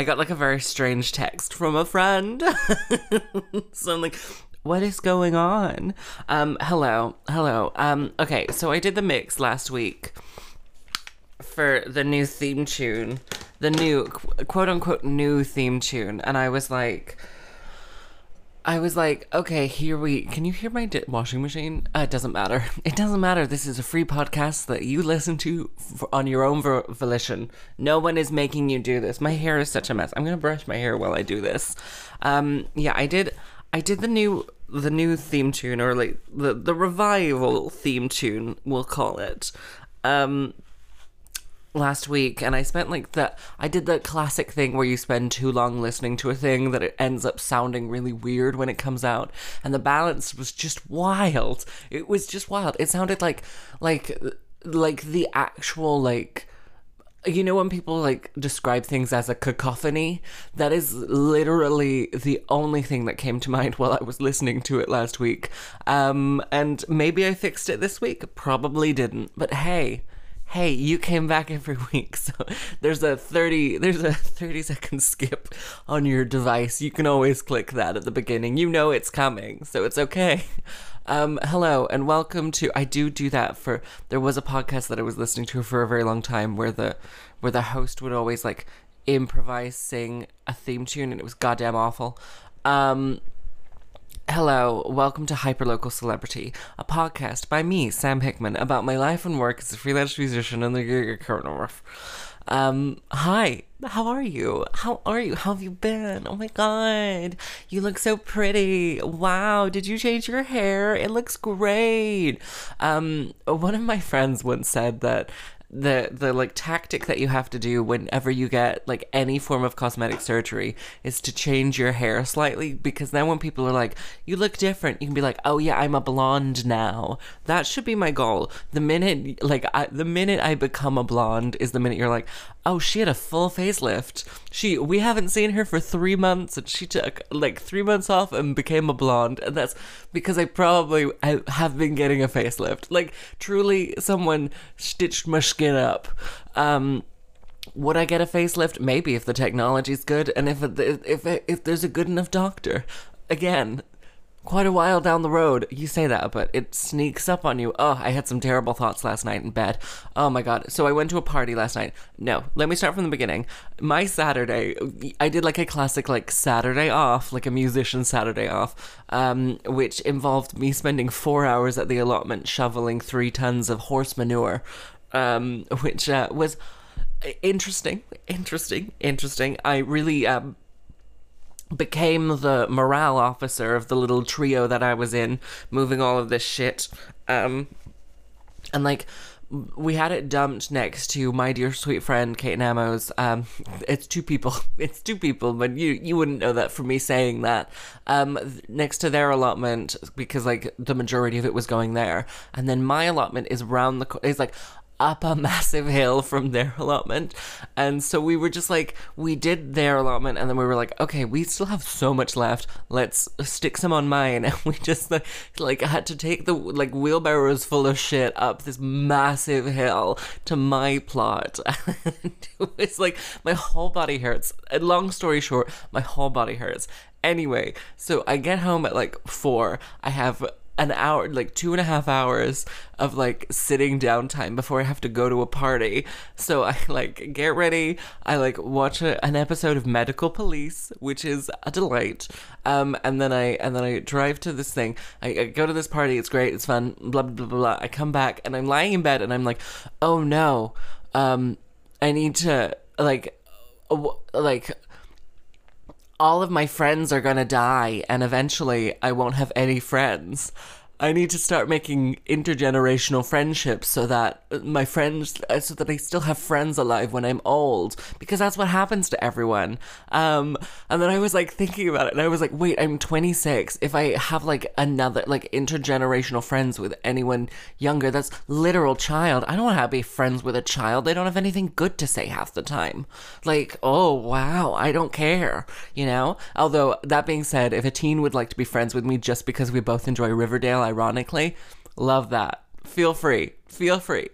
I got like a very strange text from a friend. so I'm like, what is going on? Um, hello. Hello. Um, okay, so I did the mix last week for the new theme tune, the new quote unquote new theme tune, and I was like, I was like, okay, here we. Can you hear my di- washing machine? Uh, it doesn't matter. It doesn't matter. This is a free podcast that you listen to f- on your own ver- volition. No one is making you do this. My hair is such a mess. I'm gonna brush my hair while I do this. Um, yeah, I did. I did the new the new theme tune, or like the the revival theme tune, we'll call it. Um, last week and I spent like the I did the classic thing where you spend too long listening to a thing that it ends up sounding really weird when it comes out and the balance was just wild. It was just wild. It sounded like like like the actual like you know when people like describe things as a cacophony that is literally the only thing that came to mind while i was listening to it last week um and maybe i fixed it this week probably didn't but hey hey you came back every week so there's a 30 there's a 30 second skip on your device. You can always click that at the beginning. You know it's coming so it's okay. Um hello and welcome to i do do that for there was a podcast that i was listening to for a very long time where the where the host would always like improvise sing a theme tune and it was goddamn awful. Um Hello, welcome to Hyperlocal Celebrity, a podcast by me, Sam Hickman, about my life and work as a freelance musician in the gig economy. Um, hi, how are you? How are you? How have you been? Oh my god, you look so pretty. Wow, did you change your hair? It looks great. Um, one of my friends once said that the the like tactic that you have to do whenever you get like any form of cosmetic surgery is to change your hair slightly because then when people are like you look different you can be like oh yeah I'm a blonde now. That should be my goal. The minute like I, the minute I become a blonde is the minute you're like oh she had a full facelift she we haven't seen her for 3 months and she took like 3 months off and became a blonde and that's because I probably I have been getting a facelift like truly someone stitched my skin up. Um, would I get a facelift? Maybe if the technology's good and if it, if if there's a good enough doctor. Again, quite a while down the road. You say that, but it sneaks up on you. Oh, I had some terrible thoughts last night in bed. Oh my god. So I went to a party last night. No, let me start from the beginning. My Saturday, I did like a classic like Saturday off, like a musician Saturday off, um, which involved me spending four hours at the allotment shoveling three tons of horse manure um, which uh, was interesting, interesting, interesting. I really um, became the morale officer of the little trio that I was in, moving all of this shit. Um, and like, we had it dumped next to my dear sweet friend Kate Namo's. Um, it's two people. It's two people, but you you wouldn't know that from me saying that. Um, next to their allotment because like the majority of it was going there, and then my allotment is around the. It's like up a massive hill from their allotment. And so we were just like, we did their allotment, and then we were like, okay, we still have so much left. Let's stick some on mine. And we just like had to take the like wheelbarrows full of shit up this massive hill to my plot. was like my whole body hurts. And long story short, my whole body hurts. Anyway, so I get home at like four. I have an hour, like two and a half hours of like sitting down time before I have to go to a party. So I like get ready. I like watch a, an episode of Medical Police, which is a delight. Um, and then I and then I drive to this thing. I, I go to this party. It's great. It's fun. Blah blah blah blah. I come back and I'm lying in bed and I'm like, oh no, um, I need to like, like all of my friends are gonna die, and eventually I won't have any friends. I need to start making intergenerational friendships so that my friends, uh, so that I still have friends alive when I'm old, because that's what happens to everyone. Um, and then I was like thinking about it, and I was like, wait, I'm 26. If I have like another, like intergenerational friends with anyone younger, that's literal child. I don't want to be friends with a child. They don't have anything good to say half the time. Like, oh wow, I don't care, you know? Although, that being said, if a teen would like to be friends with me just because we both enjoy Riverdale, ironically. Love that. Feel free. Feel free.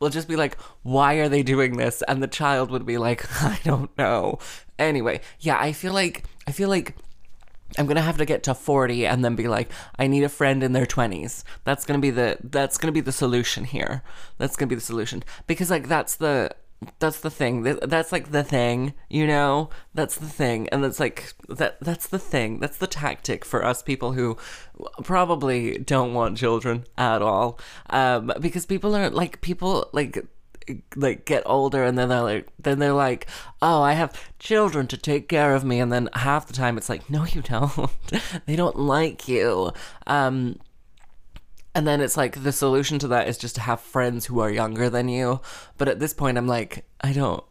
We'll just be like, why are they doing this? And the child would be like, I don't know. Anyway, yeah, I feel like I feel like I'm gonna have to get to 40 and then be like, I need a friend in their 20s. That's gonna be the that's gonna be the solution here. That's gonna be the solution because like that's the that's the thing. That's like the thing, you know. That's the thing, and that's like that. That's the thing. That's the tactic for us people who probably don't want children at all, um, because people are like people like like get older and then they're like then they're like oh i have children to take care of me and then half the time it's like no you don't they don't like you um and then it's like the solution to that is just to have friends who are younger than you. But at this point, I'm like, I don't.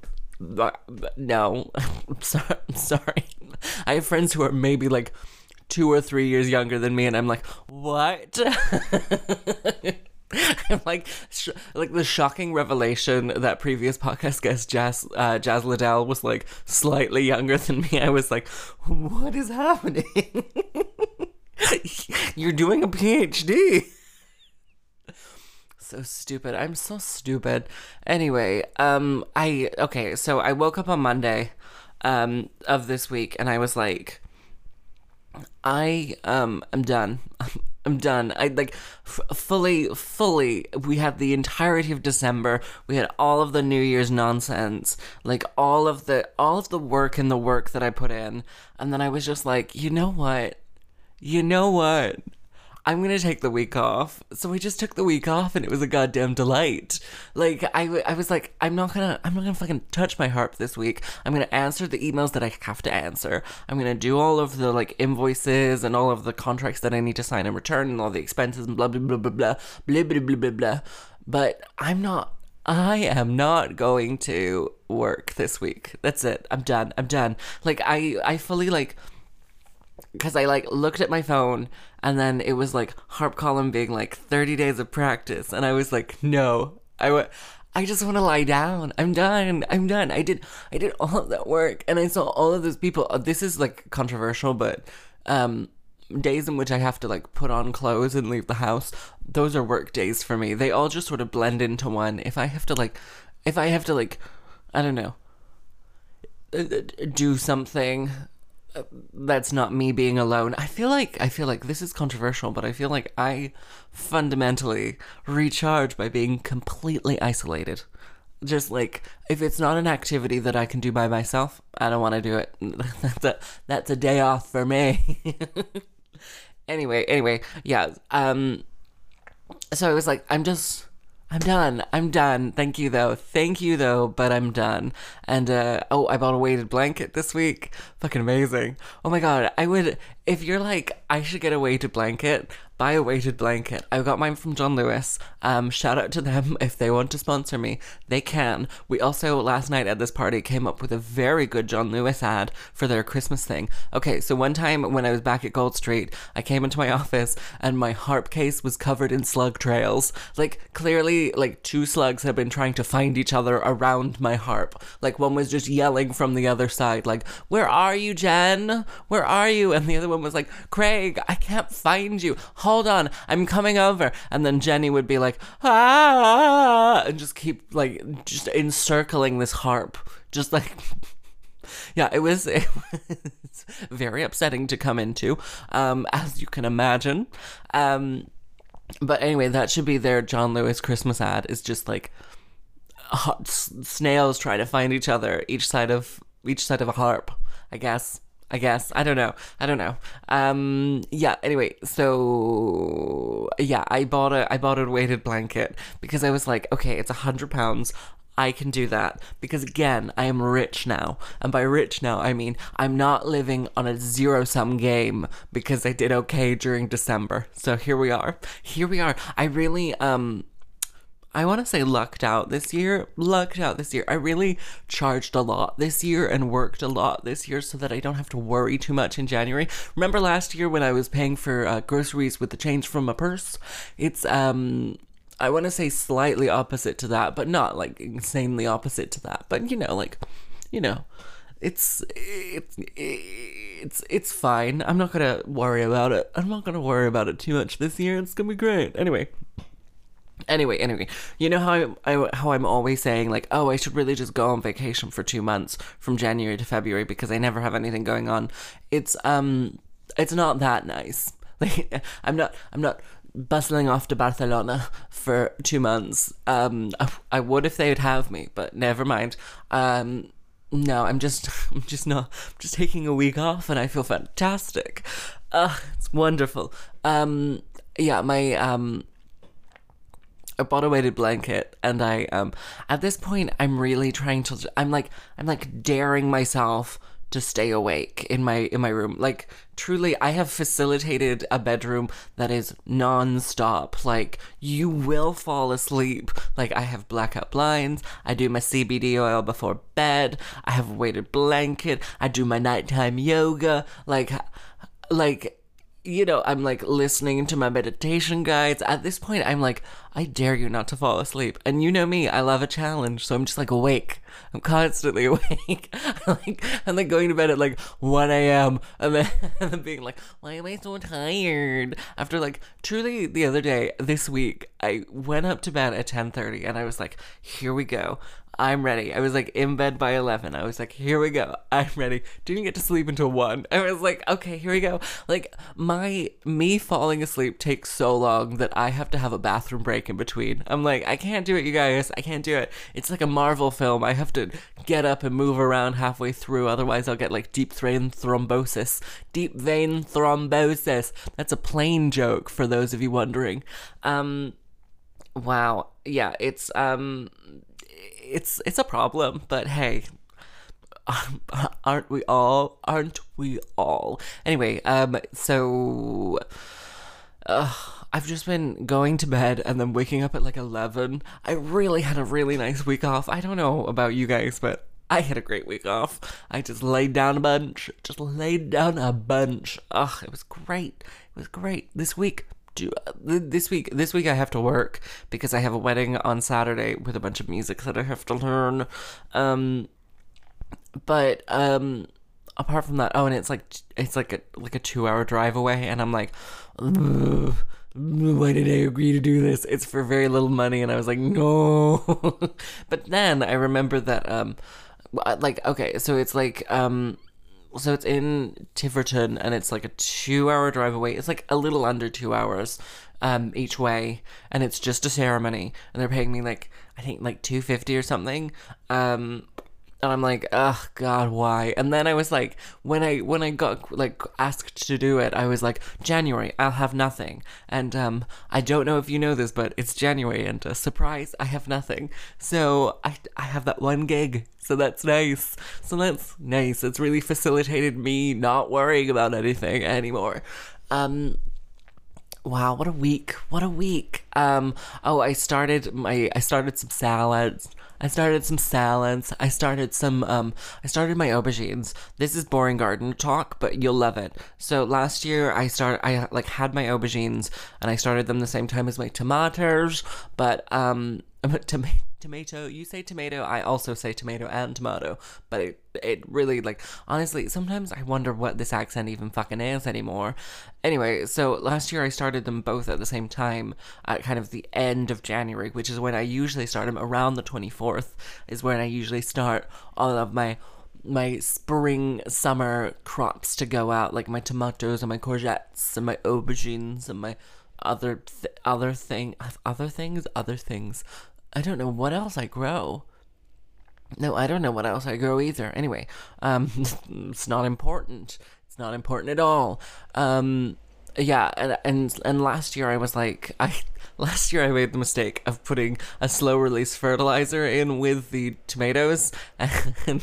No, I'm sorry. I'm sorry. I have friends who are maybe like two or three years younger than me, and I'm like, what? I'm like, sh- like the shocking revelation that previous podcast guest Jazz uh, Jazz Liddell was like slightly younger than me. I was like, what is happening? You're doing a PhD so stupid. I'm so stupid. Anyway, um I okay, so I woke up on Monday um of this week and I was like I um I'm done. I'm done. I like f- fully fully we had the entirety of December. We had all of the New Year's nonsense, like all of the all of the work and the work that I put in. And then I was just like, "You know what? You know what? I'm gonna take the week off. So we just took the week off and it was a goddamn delight. Like, I, I was like, I'm not gonna, I'm not gonna fucking touch my harp this week. I'm gonna answer the emails that I have to answer. I'm gonna do all of the, like, invoices and all of the contracts that I need to sign and return and all the expenses and blah, blah, blah, blah, blah, blah, blah, blah, blah, blah. But I'm not, I am not going to work this week. That's it. I'm done. I'm done. Like, I, I fully, like, because I like looked at my phone and then it was like harp column being like 30 days of practice and I was like no I went I just want to lie down. I'm done. I'm done. I did I did all of that work and I saw all of those people. Uh, this is like controversial but um days in which I have to like put on clothes and leave the house, those are work days for me. They all just sort of blend into one. If I have to like if I have to like I don't know uh, uh, do something that's not me being alone. I feel like I feel like this is controversial, but I feel like I fundamentally recharge by being completely isolated. Just like if it's not an activity that I can do by myself, I don't want to do it. that's a that's a day off for me. anyway, anyway, yeah. Um so I was like I'm just I'm done. I'm done. Thank you though. Thank you though, but I'm done. And uh oh, I bought a weighted blanket this week. Fucking amazing. Oh my god, I would if you're like I should get a weighted blanket, buy a weighted blanket. I got mine from John Lewis. Um shout out to them if they want to sponsor me. They can. We also last night at this party came up with a very good John Lewis ad for their Christmas thing. Okay, so one time when I was back at Gold Street, I came into my office and my harp case was covered in slug trails. Like clearly like two slugs had been trying to find each other around my harp. Like one was just yelling from the other side, like, Where are you, Jen? Where are you? And the other one was like, Craig, I can't find you. Hold on, I'm coming over. And then Jenny would be like, Ah, and just keep like just encircling this harp. Just like yeah, it was, it was very upsetting to come into, um, as you can imagine. Um, but anyway, that should be their John Lewis Christmas ad. Is just like snails trying to find each other, each side of each side of a harp. I guess. I guess I don't know. I don't know. Um. Yeah. Anyway, so yeah, I bought a I bought a weighted blanket because I was like, okay, it's a hundred pounds. I can do that because again, I am rich now. And by rich now, I mean I'm not living on a zero sum game because I did okay during December. So here we are. Here we are. I really, um, I want to say lucked out this year. Lucked out this year. I really charged a lot this year and worked a lot this year so that I don't have to worry too much in January. Remember last year when I was paying for uh, groceries with the change from a purse? It's um I want to say slightly opposite to that, but not like insanely opposite to that. But you know, like, you know, it's it's it's it's fine. I'm not gonna worry about it. I'm not gonna worry about it too much this year. It's gonna be great. Anyway. Anyway, anyway, you know how I, how I'm always saying like, oh, I should really just go on vacation for two months from January to February because I never have anything going on. It's um, it's not that nice. Like, I'm not, I'm not bustling off to Barcelona for two months. Um, I, I would if they would have me, but never mind. Um, no, I'm just, I'm just not, I'm just taking a week off, and I feel fantastic. Uh, it's wonderful. Um, yeah, my um. A weighted blanket and I um at this point I'm really trying to I'm like I'm like daring myself to stay awake in my in my room. Like truly I have facilitated a bedroom that is non-stop. Like you will fall asleep. Like I have blackout blinds, I do my CBD oil before bed, I have a weighted blanket, I do my nighttime yoga, like like you know, I'm like listening to my meditation guides. At this point, I'm like, I dare you not to fall asleep. And you know me, I love a challenge, so I'm just like awake. I'm constantly awake. I'm like, I'm like going to bed at like 1 a.m. and then, and then being like, why am I so tired? After like, truly, the other day, this week, I went up to bed at 10:30, and I was like, here we go. I'm ready. I was like in bed by 11. I was like, here we go. I'm ready. Didn't get to sleep until 1. I was like, okay, here we go. Like, my, me falling asleep takes so long that I have to have a bathroom break in between. I'm like, I can't do it, you guys. I can't do it. It's like a Marvel film. I have to get up and move around halfway through. Otherwise, I'll get like deep vein thrombosis. Deep vein thrombosis. That's a plane joke for those of you wondering. Um, wow. Yeah, it's, um, it's it's a problem, but hey, aren't we all? Aren't we all? Anyway, um, so. Uh, I've just been going to bed and then waking up at like 11. I really had a really nice week off. I don't know about you guys, but I had a great week off. I just laid down a bunch. Just laid down a bunch. Ugh, it was great. It was great. This week, do this week this week I have to work because I have a wedding on Saturday with a bunch of music that I have to learn. Um but um apart from that, oh and it's like it's like a like a 2-hour drive away and I'm like why did I agree to do this? It's for very little money and I was like no. but then I remember that um like okay, so it's like um so it's in Tiverton and it's like a two hour drive away. It's like a little under two hours um, each way, and it's just a ceremony, and they're paying me like I think like two fifty or something. Um, and I'm like, oh God, why? And then I was like, when I when I got like asked to do it, I was like, January, I'll have nothing. And um, I don't know if you know this, but it's January, and a surprise, I have nothing. So I I have that one gig, so that's nice. So that's nice. It's really facilitated me not worrying about anything anymore. Um, wow what a week what a week um oh i started my i started some salads I started some salads. I started some um I started my aubergines. This is boring garden talk, but you'll love it. So last year I started I like had my aubergines and I started them the same time as my tomatoes, but um tomato tomato you say tomato i also say tomato and tomato. But it it really like honestly sometimes i wonder what this accent even fucking is anymore. Anyway so last year i started them both at the same time at kind of the end of january which is when i usually start them around the 24th is when i usually start all of my my spring summer crops to go out like my tomatoes and my courgettes and my aubergines and my other th- other thing other things other things I don't know what else I grow. No, I don't know what else I grow either. Anyway, um, it's not important. It's not important at all. Um, yeah, and and and last year I was like, I last year I made the mistake of putting a slow release fertilizer in with the tomatoes, and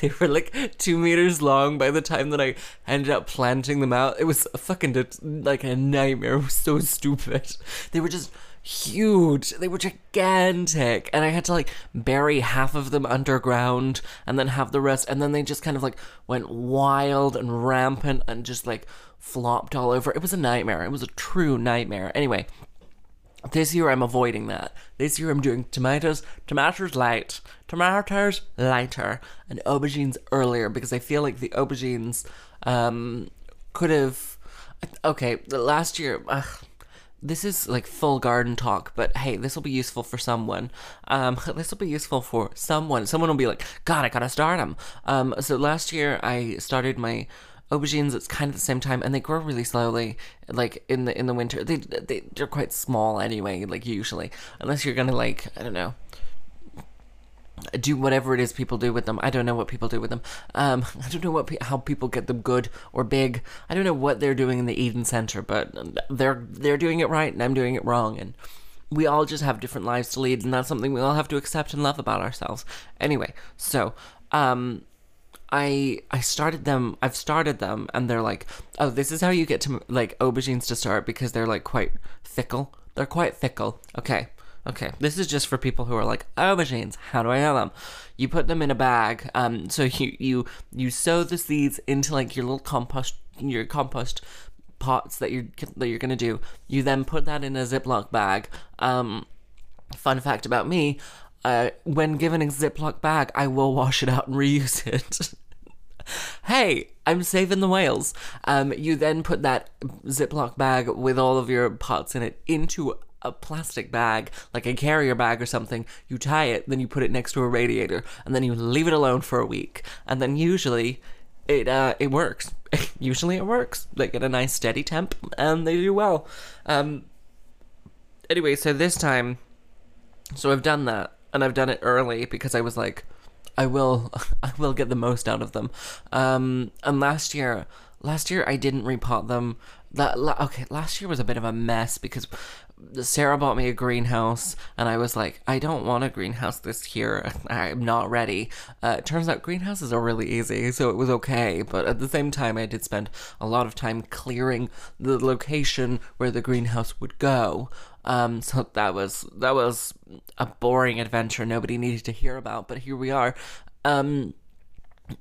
they were like two meters long by the time that I ended up planting them out. It was fucking like a nightmare. It was so stupid. They were just huge. They were gigantic. And I had to like bury half of them underground and then have the rest. And then they just kind of like went wild and rampant and just like flopped all over. It was a nightmare. It was a true nightmare. Anyway, This year I'm avoiding that. This year I'm doing tomatoes, tomatoes light, tomatoes lighter, and aubergines earlier because I feel like the aubergines um, could have. Okay, the last year. Ugh, this is like full garden talk, but hey, this will be useful for someone. Um, this will be useful for someone. Someone will be like, God, I gotta start them. Um, so last year I started my aubergines it's kind of the same time and they grow really slowly like in the in the winter they, they they're quite small anyway like usually unless you're gonna like i don't know do whatever it is people do with them. I don't know what people do with them. Um, I don't know what pe- how people get them good or big. I don't know what they're doing in the Eden Center, but they're they're doing it right and I'm doing it wrong and we all just have different lives to lead and that's something we all have to accept and love about ourselves. Anyway, so um I I started them. I've started them, and they're like, oh, this is how you get to like aubergines to start because they're like quite fickle. They're quite fickle. Okay, okay. This is just for people who are like oh aubergines. How do I know them? You put them in a bag. Um, so you you you sow the seeds into like your little compost your compost pots that you're that you're gonna do. You then put that in a Ziploc bag. Um, fun fact about me. Uh, when given a Ziploc bag, I will wash it out and reuse it. hey, I'm saving the whales. Um, you then put that Ziploc bag with all of your pots in it into a plastic bag, like a carrier bag or something. You tie it, then you put it next to a radiator, and then you leave it alone for a week. And then usually, it uh, it works. usually, it works. They get a nice steady temp, and they do well. Um. Anyway, so this time, so I've done that, and I've done it early because I was like I will I will get the most out of them. Um, and last year, last year I didn't repot them. That okay, last year was a bit of a mess because Sarah bought me a greenhouse, and I was like, I don't want a greenhouse this year. I'm not ready. Uh, it turns out greenhouses are really easy, so it was okay. But at the same time, I did spend a lot of time clearing the location where the greenhouse would go. Um, so that was that was a boring adventure nobody needed to hear about, but here we are. Um,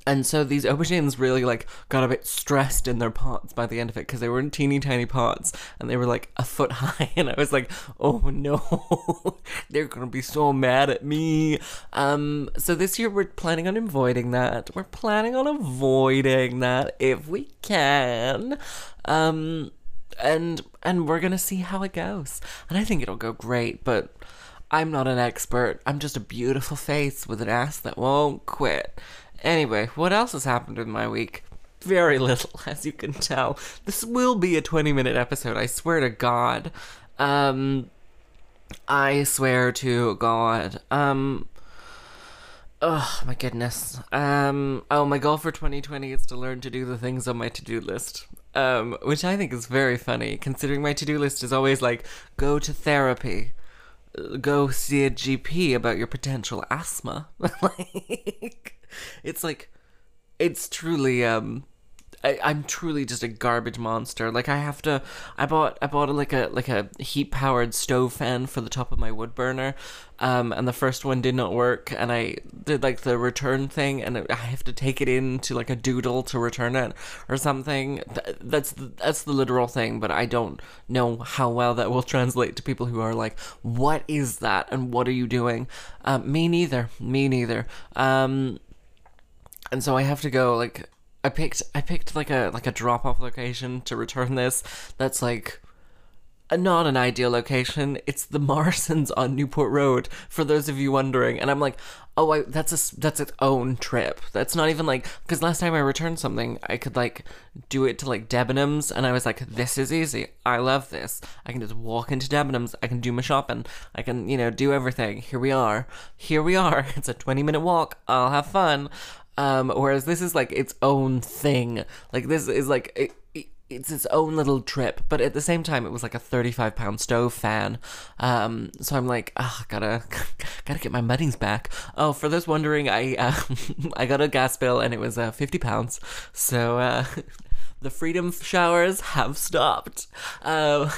and so these aubergines really like got a bit stressed in their pots by the end of it because they were in teeny tiny pots and they were like a foot high and I was like, oh no, they're gonna be so mad at me. Um, so this year we're planning on avoiding that. We're planning on avoiding that if we can. Um, and and we're gonna see how it goes. And I think it'll go great, but I'm not an expert. I'm just a beautiful face with an ass that won't quit. Anyway, what else has happened in my week? Very little, as you can tell. This will be a 20 minute episode, I swear to God. Um, I swear to God. Um, oh my goodness. Um, oh, my goal for 2020 is to learn to do the things on my to do list um, which I think is very funny, considering my to do list is always like go to therapy, go see a GP about your potential asthma. like, it's like, it's truly um, I, I'm truly just a garbage monster. Like I have to, I bought I bought a, like a like a heat powered stove fan for the top of my wood burner, um, and the first one did not work, and I did like the return thing, and I have to take it into like a Doddle to return it or something. That's that's the literal thing, but I don't know how well that will translate to people who are like, "What is that? And what are you doing?" Um, me neither. Me neither. Um, and so I have to go like I picked I picked like a like a drop off location to return this. That's like not an ideal location. It's the Morrisons on Newport Road. For those of you wondering, and I'm like, oh, I, that's a that's its own trip. That's not even like because last time I returned something, I could like do it to like Debenhams, and I was like, this is easy. I love this. I can just walk into Debenhams. I can do my shopping. I can you know do everything. Here we are. Here we are. It's a 20 minute walk. I'll have fun. Um, whereas this is like its own thing. Like this is like it, it, it's its own little trip, but at the same time, it was like a thirty-five pound stove fan. Um, so I'm like, ah, gotta gotta get my monies back. Oh, for those wondering, I uh, I got a gas bill and it was uh, fifty pounds. So uh, the freedom showers have stopped. Uh,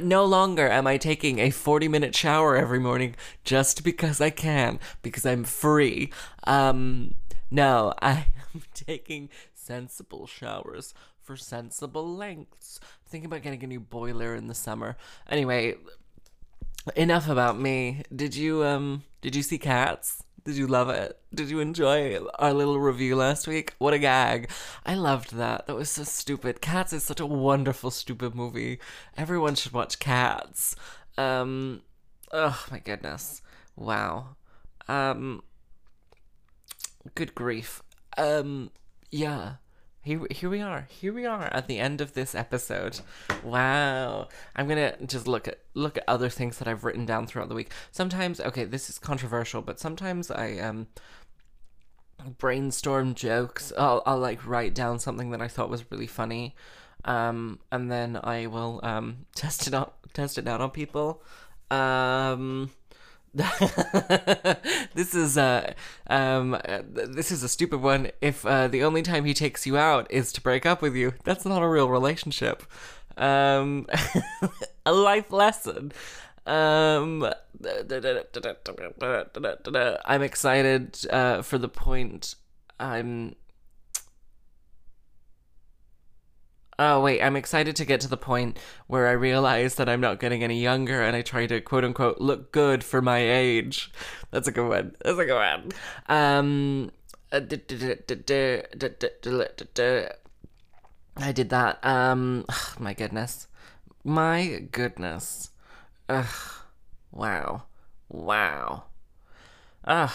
no longer am I taking a 40 minute shower every morning just because I can, because I'm free. Um, no, I am taking sensible showers for for sensible lengths. Thinking about getting a new boiler in the summer. Anyway, enough about me. Did you um did you see Cats? Did you love it? Did you enjoy our little review last week? What a gag. I loved that. That was so stupid. Cats is such a wonderful stupid movie. Everyone should watch Cats. Um oh my goodness. Wow. Um good grief. Um yeah here, here we are. Here we are at the end of this episode. Wow. I'm gonna just look at look at other things that I've written down throughout the week. Sometimes, okay, this is controversial, but sometimes I um brainstorm jokes. I'll I'll like write down something that I thought was really funny, um, and then I will um test it out test it out on people. Um this is uh um this is a stupid one. If uh, the only time he takes you out is to break up with you that's not a real relationship. Um a life lesson. Um i'm excited uh for the point i'm oh wait, I'm excited to get to the point where I realize that I'm not getting any younger and I try to quote unquote look good for my age. That's a good one. That's a good one. Um I did that. Um my goodness. My goodness. Ugh. Wow. Wow. Ugh.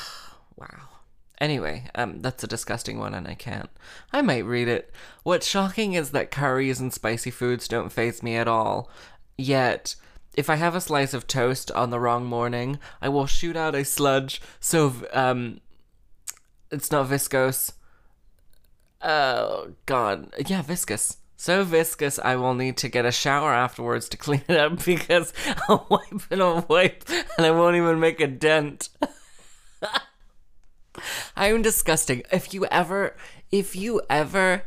Wow. Anyway, um, that's a disgusting one and I can't. I might read it. What's shocking is that curries and spicy foods don't faze me at all. Yet, if I have a slice of toast on the wrong morning, I will shoot out a sludge so, um, it's not viscous. Oh, God. Yeah, viscous. So viscous, I will need to get a shower afterwards to clean it up because I'll wipe it on wipe and I won't even make a dent. I am disgusting. If you ever, if you ever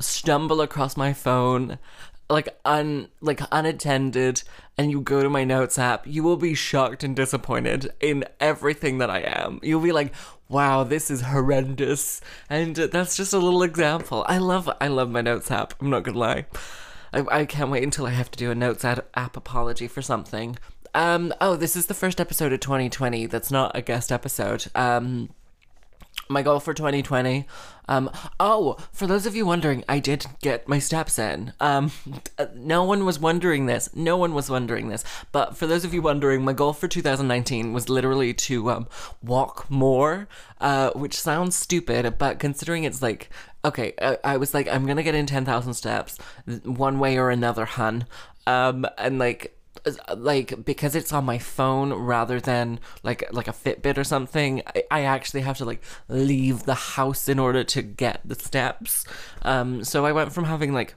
stumble across my phone, like un, like unattended, and you go to my notes app, you will be shocked and disappointed in everything that I am. You'll be like, "Wow, this is horrendous," and that's just a little example. I love, I love my notes app. I'm not gonna lie. I, I can't wait until I have to do a notes app, app apology for something. Um, oh, this is the first episode of 2020 that's not a guest episode. Um, my goal for 2020 um oh for those of you wondering i did get my steps in. Um no one was wondering this. No one was wondering this. But for those of you wondering my goal for 2019 was literally to um walk more uh which sounds stupid but considering it's like okay I, I was like i'm gonna get in 10,000 steps one way or another hun. Um and like like because it's on my phone rather than like like a Fitbit or something. I, I actually have to like leave the house in order to get the steps. Um, so I went from having like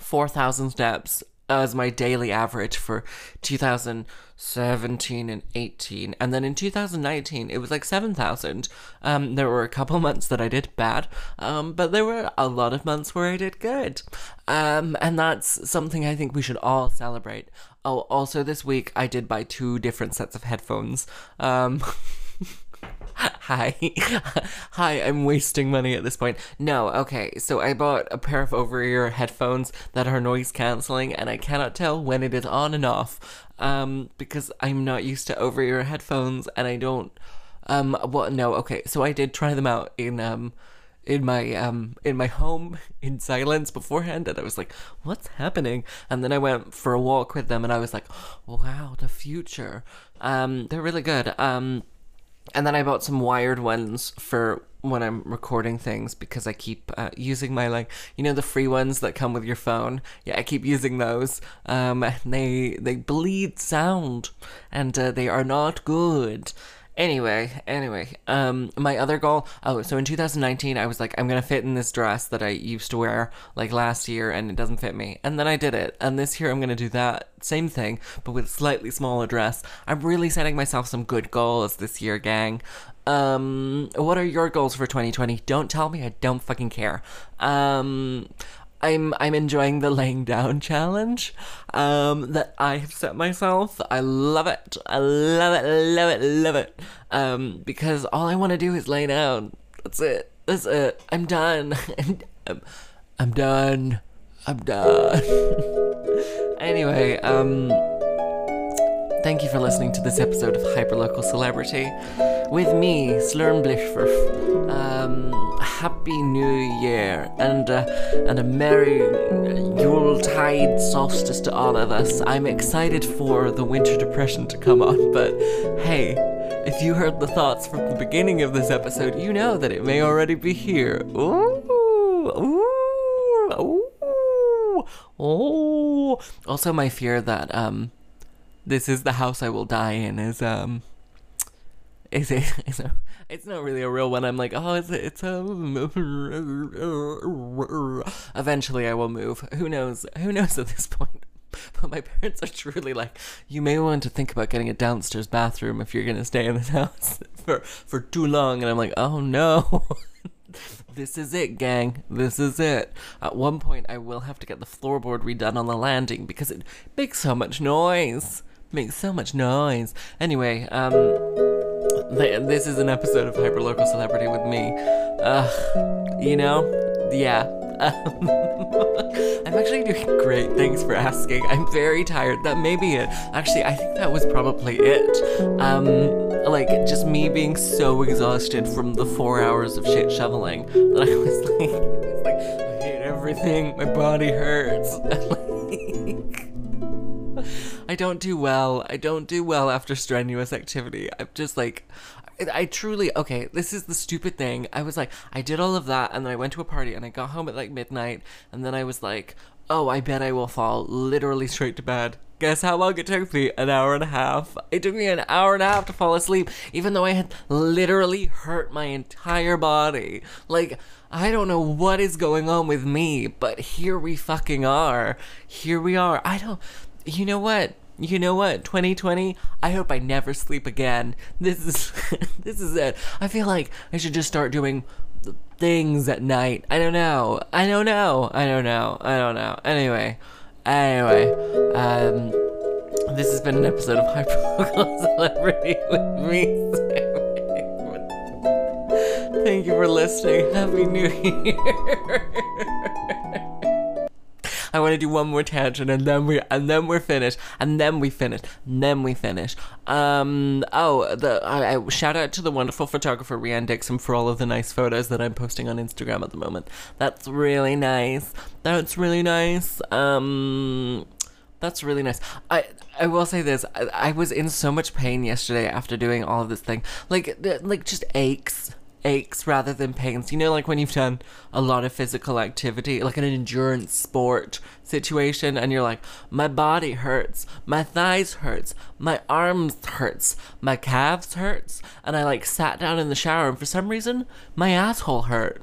four thousand steps as my daily average for 2017 and 18 and then in 2019 it was like 7000 um there were a couple months that i did bad um but there were a lot of months where i did good. Um and that's something i think we should all celebrate. Oh also this week i did buy two different sets of headphones. Um Hi. Hi, I'm wasting money at this point. No, okay, so I bought a pair of over ear headphones that are noise cancelling, and I cannot tell when it is on and off. Um, because I'm not used to over ear headphones, and I don't. Um, well, no, okay, so I did try them out in, um, in my um in my home in silence beforehand and I was like what's happening and then I went for a walk with them and I was like wow the future um they're really good um and then I bought some wired ones for when I'm recording things because I keep uh, using my like you know the free ones that come with your phone. Yeah, I keep using those. Um, they they bleed sound and uh, they are not good. Anyway, anyway, um, my other goal. Oh, so in 2019, I was like, I'm gonna fit in this dress that I used to wear like last year, and it doesn't fit me. And then I did it. And this year, I'm gonna do that same thing, but with slightly smaller dress. I'm really setting myself some good goals this year, gang. Um, what are your goals for 2020? Don't tell me. I don't fucking care. Um, I'm I'm enjoying the laying down challenge um, that I have set myself. I love it. I love it. Love it. Love it. Um, because all I want to do is lay down. That's it. That's it. I'm done. Um, I'm done. I'm done. anyway, um, thank you for listening to this episode of Hyperlocal Celebrity with me, Slurm Blishfurf. Um, happy New Year and uh, and a merry Yuletide solstice to all of us. I'm excited for the winter depression to come on, but hey, if you heard the thoughts from the beginning of this episode, you know that it may already be here. Ooh, ooh, ooh, ooh. Also, my fear that um, this is the house I will die in is um is is a, it's not really a real one. I'm like, oh, it's a, it's a. Eventually, I will move. Who knows? Who knows at this point? But my parents are truly like, you may want to think about getting a downstairs bathroom if you're gonna stay in this house for for too long. And I'm like, oh no. this is it, gang. This is it. At one point, I will have to get the floorboard redone on the landing because it makes so much noise. Makes so much noise. Anyway, um, th- this is an episode of Hyperlocal Celebrity with me. You know, yeah. I'm actually doing great. Thanks for asking. I'm very tired. That may be it. Actually, I think that was probably it. Um, like just me being so exhausted from the four hours of shit shoveling that I was like, I hate everything. My body hurts. I don't do well. I don't do well after strenuous activity. I'm just like, I truly okay. This is the stupid thing. I was like, I did all of that, and then I went to a party, and I got home at like midnight, and then I was like, oh, I bet I will fall literally straight to bed. Guess how long it took me? An hour and a half. It took me an hour and a half to fall asleep, even though I had literally hurt my entire body. Like, I don't know what is going on with me, but here we fucking are. Here we are. I don't. You know what? You know what? 2020. I hope I never sleep again. This is this is it. I feel like I should just start doing things at night. I don't know. I don't know. I don't know. I don't know. Anyway, anyway, um, this has been an episode of Hyperlocal Celebrity with me. Thank you for listening. Happy New Year. I want to do one more tangent and then we and then we're finished and then we finish and then we finish. Um oh the I, I shout out to the wonderful photographer Rianne Dixon for all of the nice photos that I'm posting on Instagram at the moment. That's really nice. That's really nice. Um that's really nice. I I will say this. I, I was in so much pain yesterday after doing all of this thing. Like like just aches aches rather than pains. You know, like when you've done a lot of physical activity, like an endurance sport situation, and you're like, my body hurts, my thighs hurts, my arms hurts, my calves hurts, and I like sat down in the shower, and for some reason, my asshole hurt.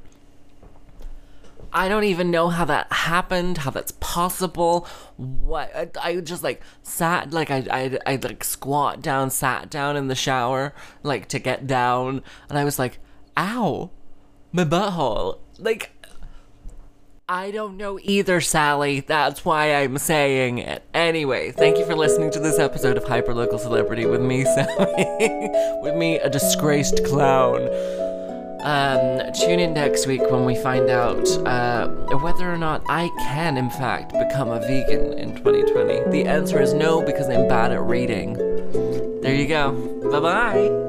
I don't even know how that happened, how that's possible. What I, I just like sat like I I I like squat down, sat down in the shower like to get down, and I was like, ow, my butthole. Like, I don't know either, Sally. That's why I'm saying it. Anyway, thank you for listening to this episode of Hyperlocal Celebrity with me, Sally. with me, a disgraced clown. Um, tune in next week when we find out uh, whether or not I can, in fact, become a vegan in 2020. The answer is no because I'm bad at reading. There you go. Bye bye.